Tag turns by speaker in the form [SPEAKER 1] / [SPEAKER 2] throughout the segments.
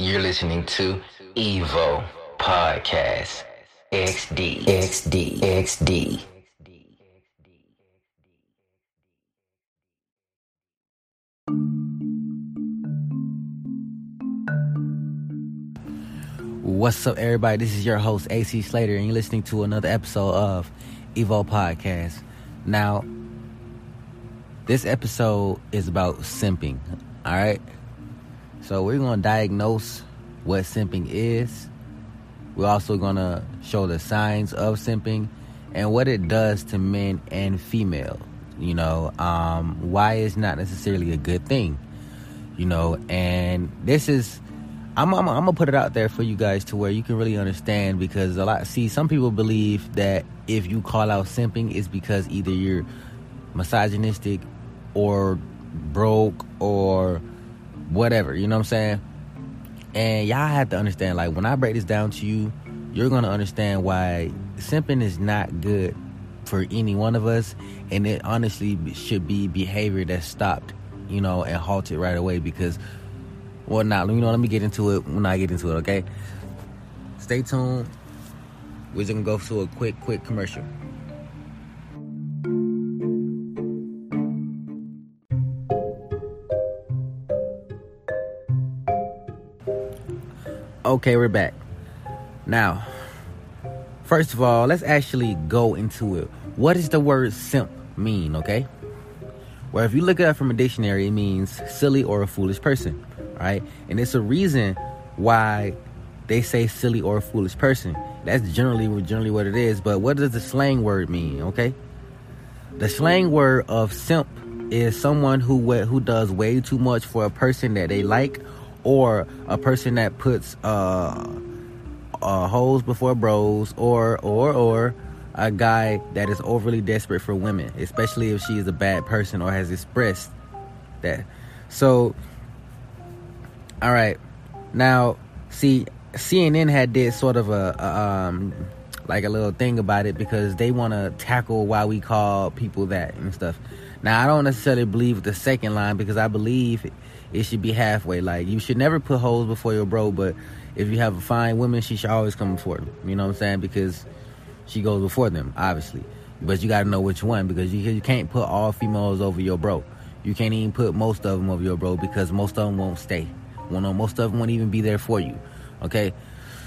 [SPEAKER 1] You're listening to Evo Podcast. XD. XD. XD.
[SPEAKER 2] What's up, everybody? This is your host, AC Slater, and you're listening to another episode of Evo Podcast. Now, this episode is about simping, all right? So, we're to diagnose what simping is. We're also to show the signs of simping and what it does to men and female. You know, um, why it's not necessarily a good thing, you know, and this is I'm, I'm, I'm gonna put it out there for you guys to where you can really understand because a lot. See, some people believe that if you call out simping, it's because either you're misogynistic or broke or whatever. You know what I'm saying? And y'all have to understand. Like when I break this down to you, you're gonna understand why simping is not good for any one of us, and it honestly should be behavior that's stopped, you know, and halted right away because well, now, you know, let me get into it when I get into it, okay? Stay tuned. We're just gonna go through a quick, quick commercial. Okay, we're back. Now, first of all, let's actually go into it. What does the word simp mean, okay? Well, if you look it up from a dictionary, it means silly or a foolish person right? And it's a reason why they say silly or a foolish person. That's generally generally what it is. But what does the slang word mean? Okay, the slang word of simp is someone who who does way too much for a person that they like, or a person that puts uh, uh hoes before bros, or or or a guy that is overly desperate for women, especially if she is a bad person or has expressed that. So all right. Now, see, CNN had did sort of a, a um like a little thing about it because they want to tackle why we call people that and stuff. Now, I don't necessarily believe the second line because I believe it should be halfway. Like you should never put holes before your bro, but if you have a fine woman, she should always come before them. You know what I'm saying? Because she goes before them, obviously. But you got to know which one because you you can't put all females over your bro. You can't even put most of them over your bro because most of them won't stay. Well, no, most of them won't even be there for you. Okay,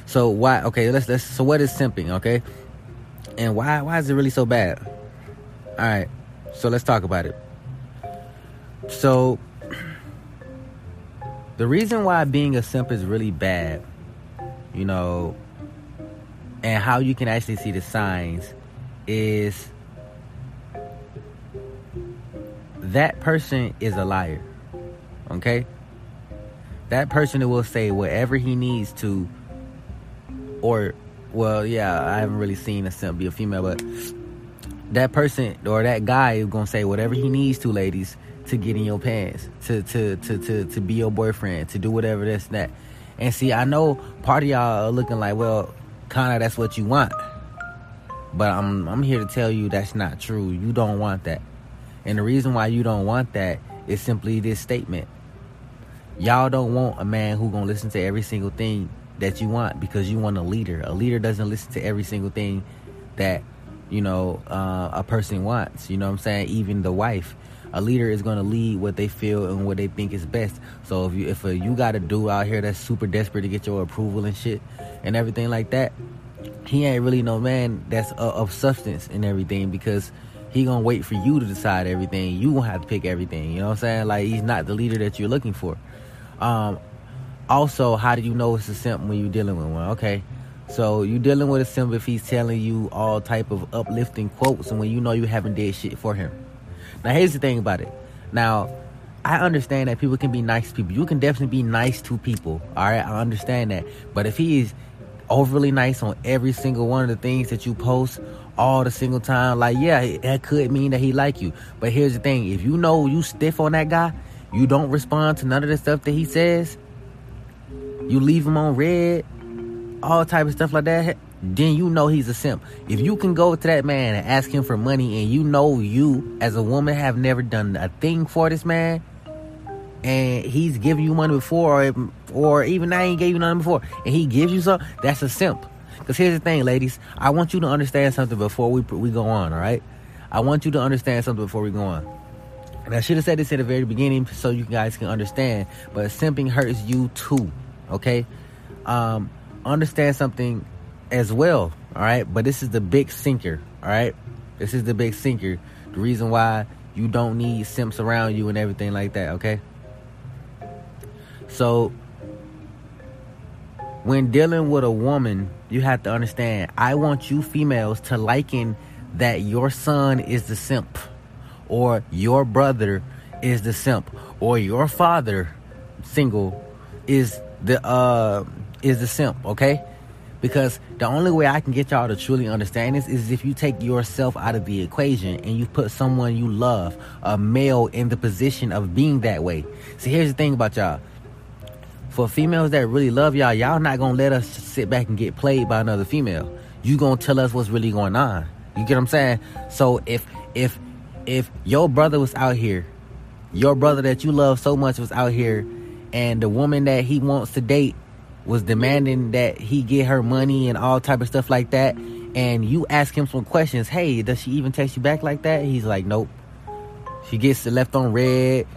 [SPEAKER 2] so why? Okay, let's let's. So what is simping? Okay, and why why is it really so bad? All right, so let's talk about it. So the reason why being a simp is really bad, you know, and how you can actually see the signs is that person is a liar. Okay? that person will say whatever he needs to, or, well, yeah, I haven't really seen a simp be a female, but that person or that guy is gonna say whatever he needs to, ladies, to get in your pants, to to to to to be your boyfriend, to do whatever this that. And see, I know part of y'all are looking like, well, kinda that's what you want. But I'm I'm here to tell you that's not true. You don't want that. And the reason why you don't want that is simply this statement. Y'all don't want a man who gonna listen to every single thing that you want because you want a leader. A leader doesn't listen to every single thing that you know uh, a person wants. You know what I'm saying? Even the wife. A leader is gonna lead what they feel and what they think is best. So if you if a, you got a dude out here that's super desperate to get your approval and shit and everything like that, he ain't really no man that's uh, of substance and everything because he gonna wait for you to decide everything. You gonna have to pick everything. You know what I'm saying? Like he's not the leader that you're looking for. Um, also, how do you know it's a simp when you're dealing with one? Okay, so you dealing with a simp if he's telling you all type of uplifting quotes and when you know you haven't did shit for him. Now, here's the thing about it. Now, I understand that people can be nice to people. You can definitely be nice to people. All right, I understand that. But if he is overly nice on every single one of the things that you post all the single time, like yeah, that could mean that he like you. But here's the thing: if you know you stiff on that guy, you don't respond to none of the stuff that he says, you leave him on read, all type of stuff like that, then you know he's a simp. If you can go to that man and ask him for money and you know you as a woman have never done a thing for this man, and he's giving you money before, or, or even he ain't gave you nothing before, and he gives you something, that's a simp. Because here's the thing, ladies, I want you to understand something before we we go on. All right, I want you to understand something before we go on. And I should have said this at the very beginning so you guys can understand. But simping hurts you too. Okay, um, understand something as well. All right, but this is the big sinker. All right, this is the big sinker. The reason why you don't need simps around you and everything like that. Okay. So when dealing with a woman, you have to understand. I want you females to liken that your son is the simp, or your brother is the simp, or your father, single, is the uh is the simp. Okay, because the only way I can get y'all to truly understand this is if you take yourself out of the equation and you put someone you love, a male, in the position of being that way. See, here's the thing about y'all for females that really love y'all, y'all not gonna let us sit back and get played by another female. You gonna tell us what's really going on. You get what I'm saying? So if if if your brother was out here, your brother that you love so much was out here, and the woman that he wants to date was demanding that he get her money and all type of stuff like that, and you ask him some questions, hey, does she even text you back like that? He's like, nope. She gets left on read,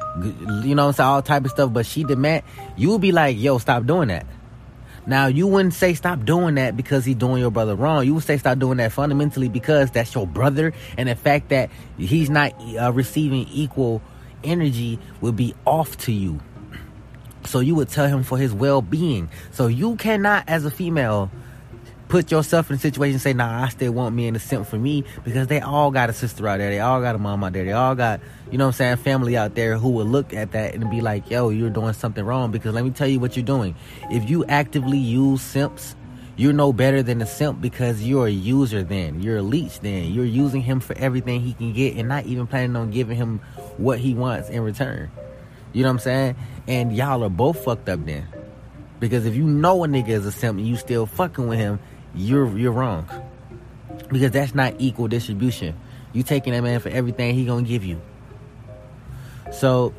[SPEAKER 2] you know, it's all type of stuff. But she demand you would be like, "Yo, stop doing that." Now you wouldn't say stop doing that because he's doing your brother wrong. You would say stop doing that fundamentally because that's your brother, and the fact that he's not uh, receiving equal energy would be off to you. So you would tell him for his well-being. So you cannot, as a female, put yourself in a situation and say, nah, I still want me and a simp for me because they all got a sister out there. They all got a mom out there. They all got, you know what I'm saying, family out there who will look at that and be like, yo, you're doing something wrong. Because let me tell you what you're doing. If you actively use simps, you're no better than a simp because you're a user then. You're a leech then. You're using him for everything he can get and not even planning on giving him what he wants in return. You know what I'm saying? And y'all are both fucked up then. Because if you know a nigga is a simp and you still fucking with him, you're you're wrong because that's not equal distribution. You taking that man for everything he gonna give you. So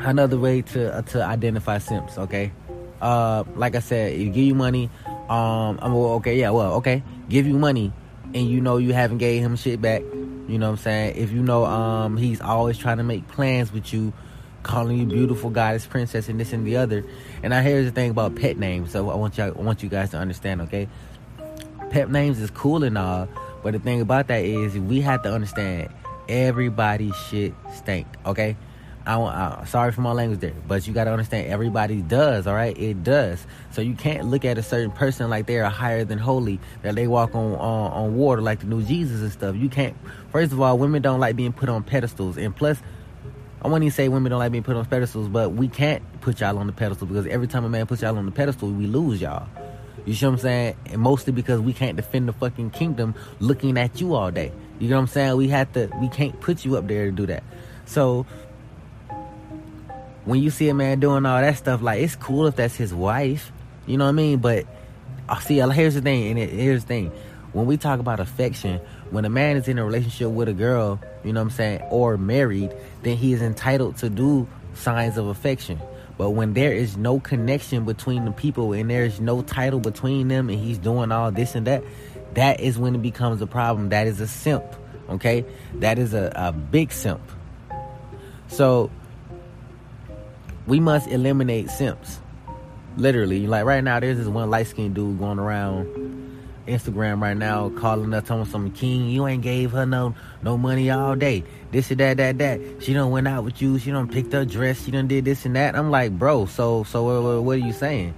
[SPEAKER 2] another way to uh, to identify simps, okay? Uh, like I said, you give you money. Um, I'm well, okay, yeah, well, okay, give you money, and you know you haven't gave him shit back. You know what I'm saying? If you know um he's always trying to make plans with you, calling you beautiful goddess, princess, and this and the other. And I hear the thing about pet names. So I want you I want you guys to understand, okay? pet names is cool and all, but the thing about that is we have to understand everybody shit stink. Okay, I. Uh, sorry for my language there, but you got to understand everybody does. All right, it does. So you can't look at a certain person like they are higher than holy, that they walk on on, on water like the new Jesus and stuff. You can't. First of all, women don't like being put on pedestals, and plus. I wouldn't even say women don't like being put on pedestals, but we can't put y'all on the pedestal because every time a man puts y'all on the pedestal, we lose y'all. You see what I'm saying? And mostly because we can't defend the fucking kingdom looking at you all day. You know what I'm saying? We have to we can't put you up there to do that. So when you see a man doing all that stuff, like it's cool if that's his wife. You know what I mean? But I uh, see here's the thing, and here's the thing. When we talk about affection, when a man is in a relationship with a girl, you know what I'm saying, or married, then he is entitled to do signs of affection. But when there is no connection between the people and there's no title between them and he's doing all this and that, that is when it becomes a problem. That is a simp. Okay? That is a, a big simp. So we must eliminate simps. Literally. Like right now there's this one light skinned dude going around Instagram right now calling us on some king. You ain't gave her no no money all day. This and that, that, that. She don't went out with you. She don't picked up dress. She done did this and that. I'm like, bro. So so what, what are you saying?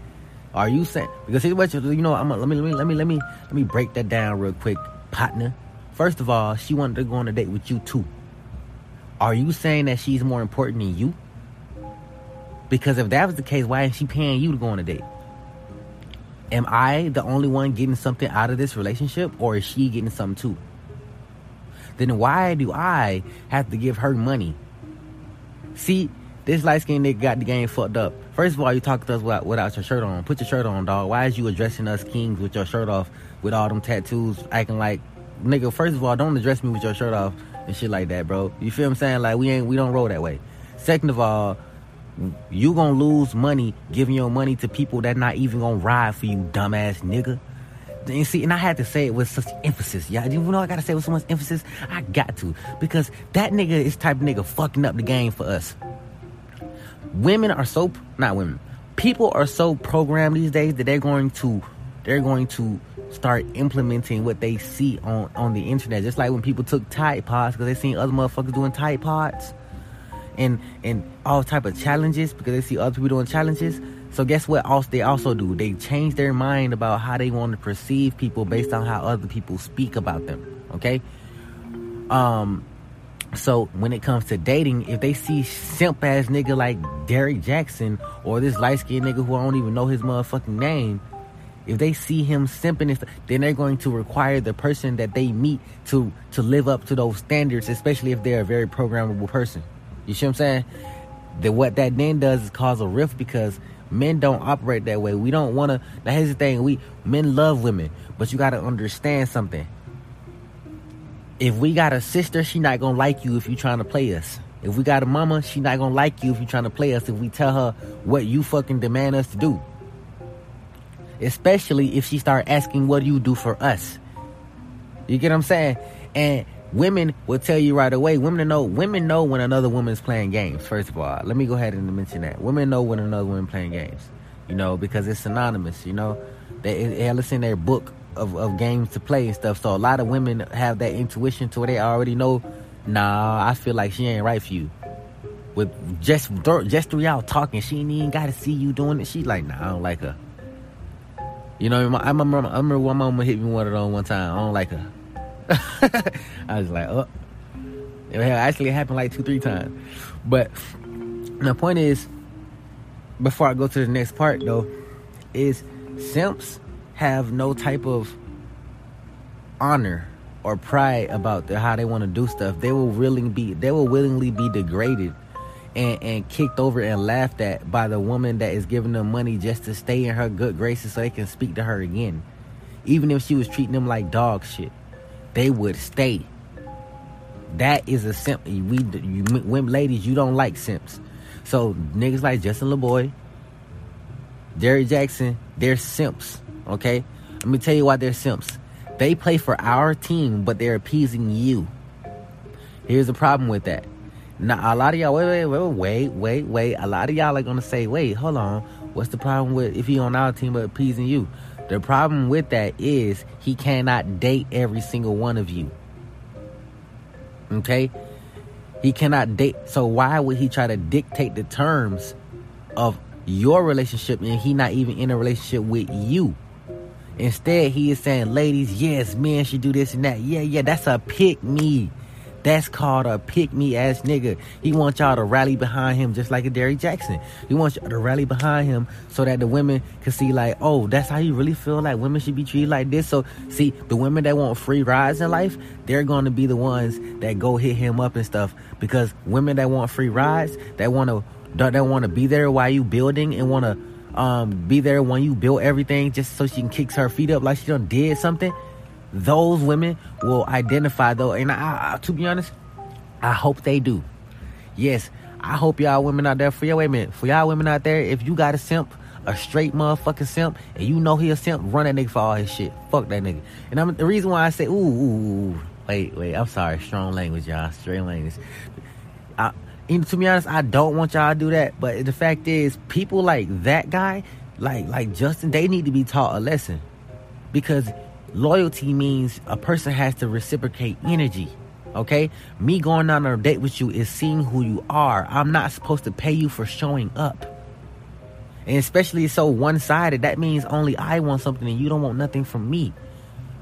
[SPEAKER 2] Are you saying because here's what you you know? I'm let me let me let me let me let me break that down real quick, partner. First of all, she wanted to go on a date with you too. Are you saying that she's more important than you? Because if that was the case, why is she paying you to go on a date? Am I the only one getting something out of this relationship or is she getting something too? Then why do I have to give her money? See, this light skinned nigga got the game fucked up. First of all, you talk to us without, without your shirt on. Put your shirt on, dog. Why is you addressing us kings with your shirt off, with all them tattoos, acting like nigga? First of all, don't address me with your shirt off and shit like that, bro. You feel I'm saying? Like we ain't we don't roll that way. Second of all, you gonna lose money giving your money to people that not even gonna ride for you, dumbass nigga. And see, and I had to say it with such emphasis. Yeah, you know I gotta say it with so much emphasis. I got to because that nigga is type of nigga fucking up the game for us. Women are so not women. People are so programmed these days that they're going to they're going to start implementing what they see on on the internet. Just like when people took Tide Pods because they seen other motherfuckers doing Tide Pods and and all type of challenges because they see other people doing challenges. So guess what? Also, they also do. They change their mind about how they want to perceive people based on how other people speak about them. Okay. Um. So when it comes to dating, if they see simp ass nigga like Derrick Jaxn or this light skinned nigga who I don't even know his motherfucking name, if they see him simping, then they're going to require the person that they meet to to live up to those standards, especially if they're a very programmable person. You see what I'm saying? That what that then does is cause a rift because men don't operate that way. We don't want to. Now here's the thing: we men love women, but you got to understand something. If we got a sister, she not gonna like you if you trying to play us. If we got a mama, she not gonna like you if you trying to play us. If we tell her what you fucking demand us to do, especially if she start asking what do you do for us. You get what I'm saying? And women will tell you right away. Women know women know when another woman's playing games. First of all, let me go ahead and mention that women know when another woman playing games. You know because it's synonymous. You know they it's in their book of, of games to play and stuff. So a lot of women have that intuition to where they already know. Nah, I feel like she ain't right for you. With just just through y'all talking, she ain't even got to see you doing it. She like, nah, I don't like her. You know, I remember, I remember one mama hit me one of them one time. I don't like her. I was like, oh. It actually happened like two, three times. But the point is, before I go to the next part though, is simps have no type of honor or pride about the, how they want to do stuff. They will willingly be they will willingly be degraded and, and kicked over and laughed at by the woman that is giving them money just to stay in her good graces so they can speak to her again. Even if she was treating them like dog shit they would stay. That is a simp. We, you, women, ladies, you don't like simps. So niggas like Justin Laboy, Derrick Jaxn, they're simps. Okay, let me tell you why they're simps. They play for our team, but they're appeasing you. Here's the problem with that. Now a lot of y'all, wait, wait, wait, wait, wait, wait. A lot of y'all are gonna say, wait, hold on. What's the problem with if he on our team but appeasing you? The problem with that is he cannot date every single one of you. Okay? He cannot date. So why would he try to dictate the terms of your relationship and he not even in a relationship with you? Instead, he is saying, ladies, yes, men should do this and that. Yeah, yeah, that's a pick me. That's called a pick me ass nigga. He wants y'all to rally behind him just like a Derrick Jaxn. He wants y'all to rally behind him so that the women can see like, oh, that's how you really feel like women should be treated like this. So see, the women that want free rides in life, they're to be the ones that go hit him up and stuff because women that want free rides, that want to that want to be there while you building and want to um, be there when you build everything just so she can kick her feet up like she done did something those women will identify though. And I, I, to be honest i hope they do. Yes i hope y'all women out there for your wait a minute for y'all women out there if you got a simp a straight motherfucking simp and you know he a simp run that nigga for all his shit. Fuck that nigga. And I'm, the reason why i say ooh, ooh, ooh wait wait i'm sorry strong language y'all straight language. I, to be honest i don't want y'all to do that but the fact is people like that guy like like justin they need to be taught a lesson. Because Loyalty means a person has to reciprocate energy. Okay? Me going on a date with you is seeing who you are. I'm not supposed to pay you for showing up. And especially so one sided, that means only I want something and you don't want nothing from me.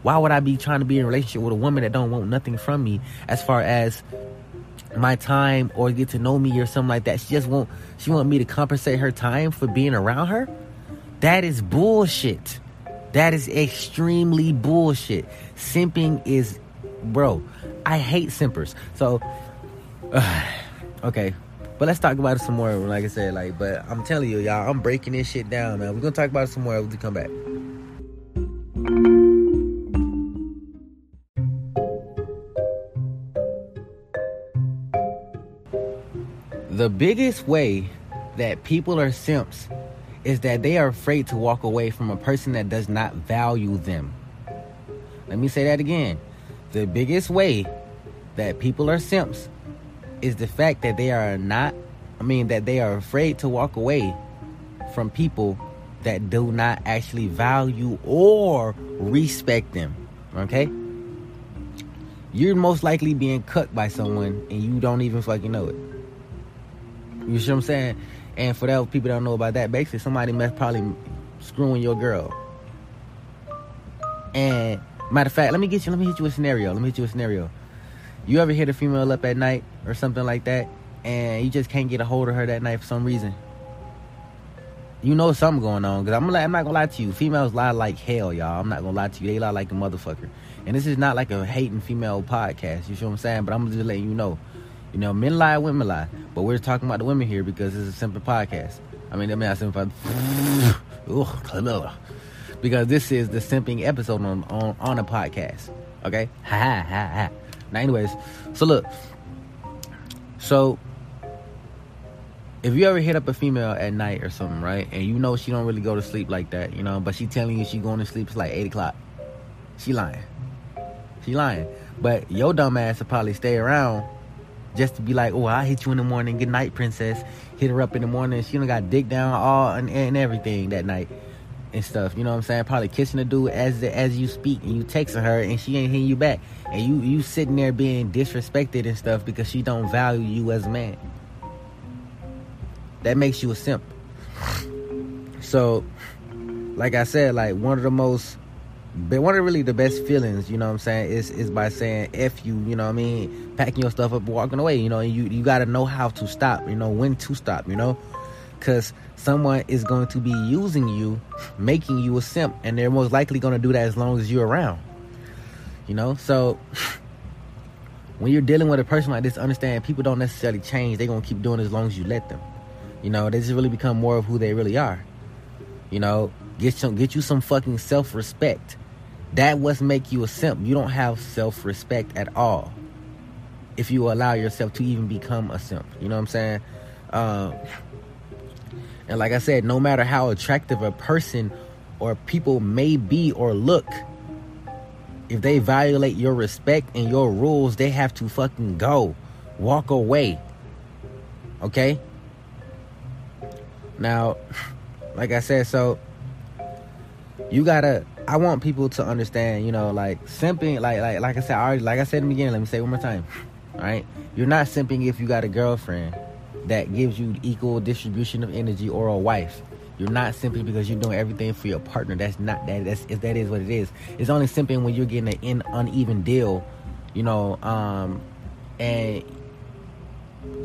[SPEAKER 2] Why would I be trying to be in a relationship with a woman that don't want nothing from me as far as my time or get to know me or something like that? She just want she want me to compensate her time for being around her? That is bullshit. That is extremely bullshit. Simping is, bro, I hate simpers. So, uh, okay. But let's talk about it some more. Like I said, like, but I'm telling you, y'all, I'm breaking this shit down, man. We're gonna talk about it some more when we come back. The biggest way that people are simps is that they are afraid to walk away from a person that does not value them. Let me say that again. The biggest way that people are simps is the fact that they are not, I mean, that they are afraid to walk away from people that do not actually value or respect them. Okay? You're most likely being cut by someone and you don't even fucking know it. You see what I'm saying? And for those people don't know about that, basically somebody must probably screwing your girl. And matter of fact, let me get you. Let me hit you a scenario. Let me hit you a scenario. You ever hit a female up at night or something like that, and you just can't get a hold of her that night for some reason? You know something going on. Cause I'm, gonna, I'm not gonna lie to you. Females lie like hell, y'all. I'm not gonna lie to you. They lie like a motherfucker. And this is not like a hating female podcast. You see what I'm saying? But I'm just letting you know. You know, men lie, women lie. But we're talking about the women here because it's a simple podcast. I mean, I mean, I simple. because this is the simping episode on on, on a podcast. Okay, ha ha ha ha. Now, anyways, so look, so if you ever hit up a female at night or something, right, and you know she don't really go to sleep like that, you know, but she telling you she going to sleep it's like eight o'clock, she lying, she lying. But your dumb ass will probably stay around just to be like, oh, I'll hit you in the morning. Good night, princess. Hit her up in the morning. She done got dick down all and, and everything that night and stuff. You know what I'm saying? Probably kissing the dude as the, as you speak and you texting her and she ain't hitting you back. And you you sitting there being disrespected and stuff because she don't value you as a man. That makes you a simp. So, like I said, like one of the most but one of really the best feelings, you know what I'm saying, is is by saying F you, you know what I mean, packing your stuff up walking away, you know, you, you gotta know how to stop, you know, when to stop, you know. Cause someone is going to be using you, making you a simp, and they're most likely gonna do that as long as you're around. You know, so when you're dealing with a person like this, understand people don't necessarily change. They're gonna keep doing it as long as you let them. You know, they just really become more of who they really are. You know, get some get you some fucking self respect that was make you a simp. You don't have self respect at all if you allow yourself to even become a simp. You know what I'm saying? Um, and like I said, no matter how attractive a person or people may be or look, if they violate your respect and your rules, they have to fucking go. Walk away. Okay? Now, like I said, so you gotta I want people to understand, you know, like simping, like like like I said, already, like I said in the beginning. Let me say one more time. All right, you're not simping if you got a girlfriend that gives you equal distribution of energy or a wife. You're not simping because you're doing everything for your partner. That's not that. That's if that is what it is. It's only simping when you're getting an uneven deal, you know, um, and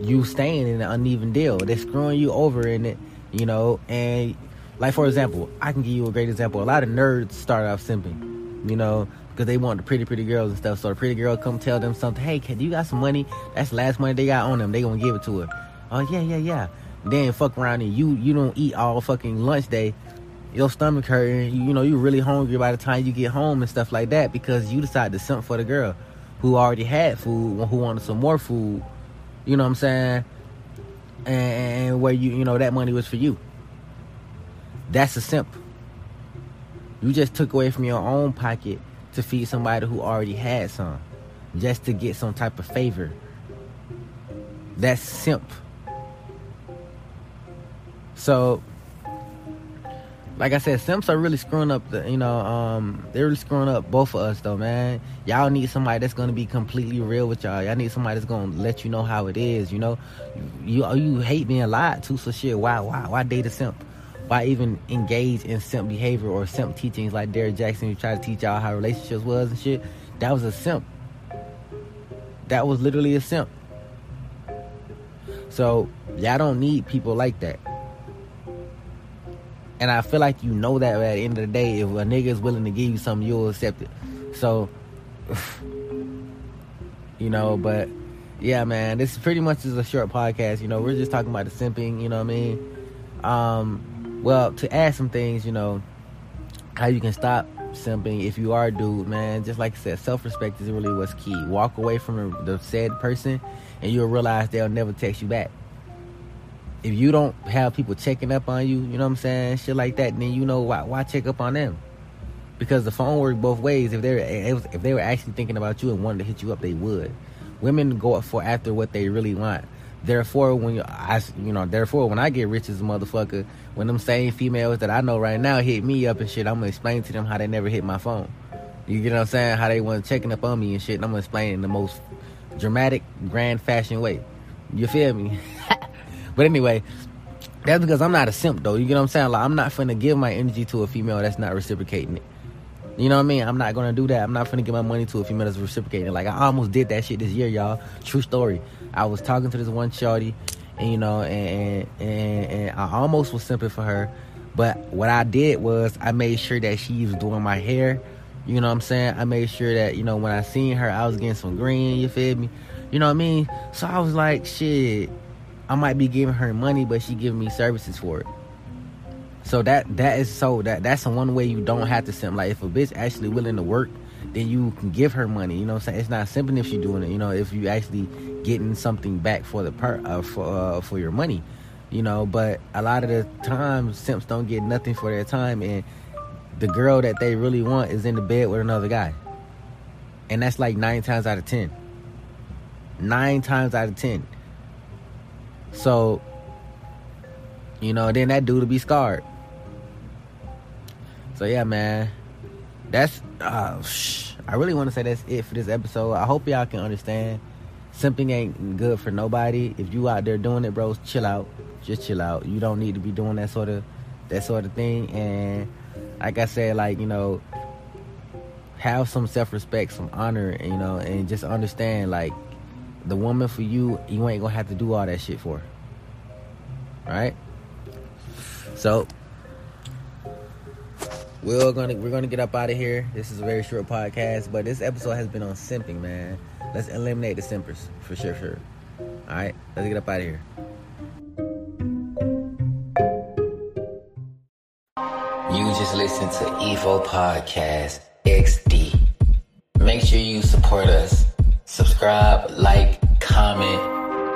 [SPEAKER 2] you staying in an uneven deal. They're screwing you over in it, you know, and like for example, I can give you a great example. A lot of nerds start off simping, you know, because they want the pretty, pretty girls and stuff. So the pretty girl come tell them something. Hey, kid, you got some money? That's the last money they got on them. They gonna give it to her. Oh yeah, yeah, yeah. Then fuck around and you you don't eat all fucking lunch day. Your stomach hurting. You, you know you really hungry by the time you get home and stuff like that because you decided to simp for the girl who already had food, who wanted some more food. You know what I'm saying? And, and where you you know that money was for you. That's a simp. You just took away from your own pocket to feed somebody who already had some, just to get some type of favor. That's simp. So, like I said, simps are really screwing up the, you know, um, they're really screwing up both of us though, man. Y'all need somebody that's gonna be completely real with y'all. Y'all need somebody that's gonna let you know how it is, you know. You you hate being lied to, so shit. Why why why date a simp? Why even engage in simp behavior or simp teachings like Derrick Jaxn who tried to teach y'all how relationships was and shit. That was a simp. That was literally a simp. So y'all don't need people like that. And I feel like you know that at the end of the day, if a nigga is willing to give you something, you'll accept it. So, you know, but yeah, man, this pretty much is a short podcast. You know, we're just talking about the simping. You know what I mean? Um, well, to add some things, you know, how you can stop simping if you are a dude, man. Just like I said, self respect is really what's key. Walk away from the said person, and you'll realize they'll never text you back. if you don't have people checking up on you, you know what I'm saying, shit like that, then you know why why check up on them? Because the phone works both ways. If they if they were actually thinking about you and wanted to hit you up, they would. Women go for after what they really want. Therefore, when you, I, you know, therefore, when I get rich as a motherfucker, when them same females that I know right now hit me up and shit, I'm gonna explain to them how they never hit my phone. You get what I'm saying? How they want checking up on me and shit. And I'm gonna explain in the most dramatic, grand fashion way. You feel me? but anyway, that's because I'm not a simp though. You get what I'm saying? Like I'm not finna give my energy to a female that's not reciprocating it. You know what I mean? I'm not gonna do that. I'm not gonna give my money to a female that's reciprocating. Like I almost did that shit this year, y'all. True story. I was talking to this one shorty, and you know, and and, and I almost was simping for her, but what I did was I made sure that she was doing my hair. You know what I'm saying? I made sure that you know when I seen her, I was getting some green. You feel me? You know what I mean? So I was like, shit. I might be giving her money, but she giving me services for it. So that that is so that that's the one way you don't have to simp. Like if a bitch actually willing to work, then you can give her money. You know what I'm saying? It's not simping if she doing it. You know, if you actually getting something back for the per uh, for uh, for your money. You know, but a lot of the times simps don't get nothing for their time, and the girl that they really want is in the bed with another guy, and that's like nine times out of ten. Nine times out of ten. So, you know, then that dude will be scarred. So yeah, man, that's uh, shh, I really want to say that's it for this episode. I hope y'all can understand. Simping ain't good for nobody. If you out there doing it, bros, chill out. Just chill out. You don't need to be doing that sort of that sort of thing. And like I said, like you know, have some self respect, some honor, and, you know, and just understand like the woman for you, you ain't gonna have to do all that shit for. Right? So we're gonna we're gonna get up out of here. This is a very short podcast, but this episode has been on simping, man. Let's eliminate the simpers for sure, sure. All right, let's get up out of here.
[SPEAKER 1] You just listened to Evo Podcast XD. Make sure you support us. Subscribe, like, comment,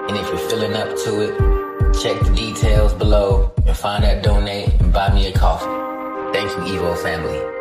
[SPEAKER 1] and if you're feeling up to it, check the details below and find that donate and buy me a coffee. Thank you, Evo family.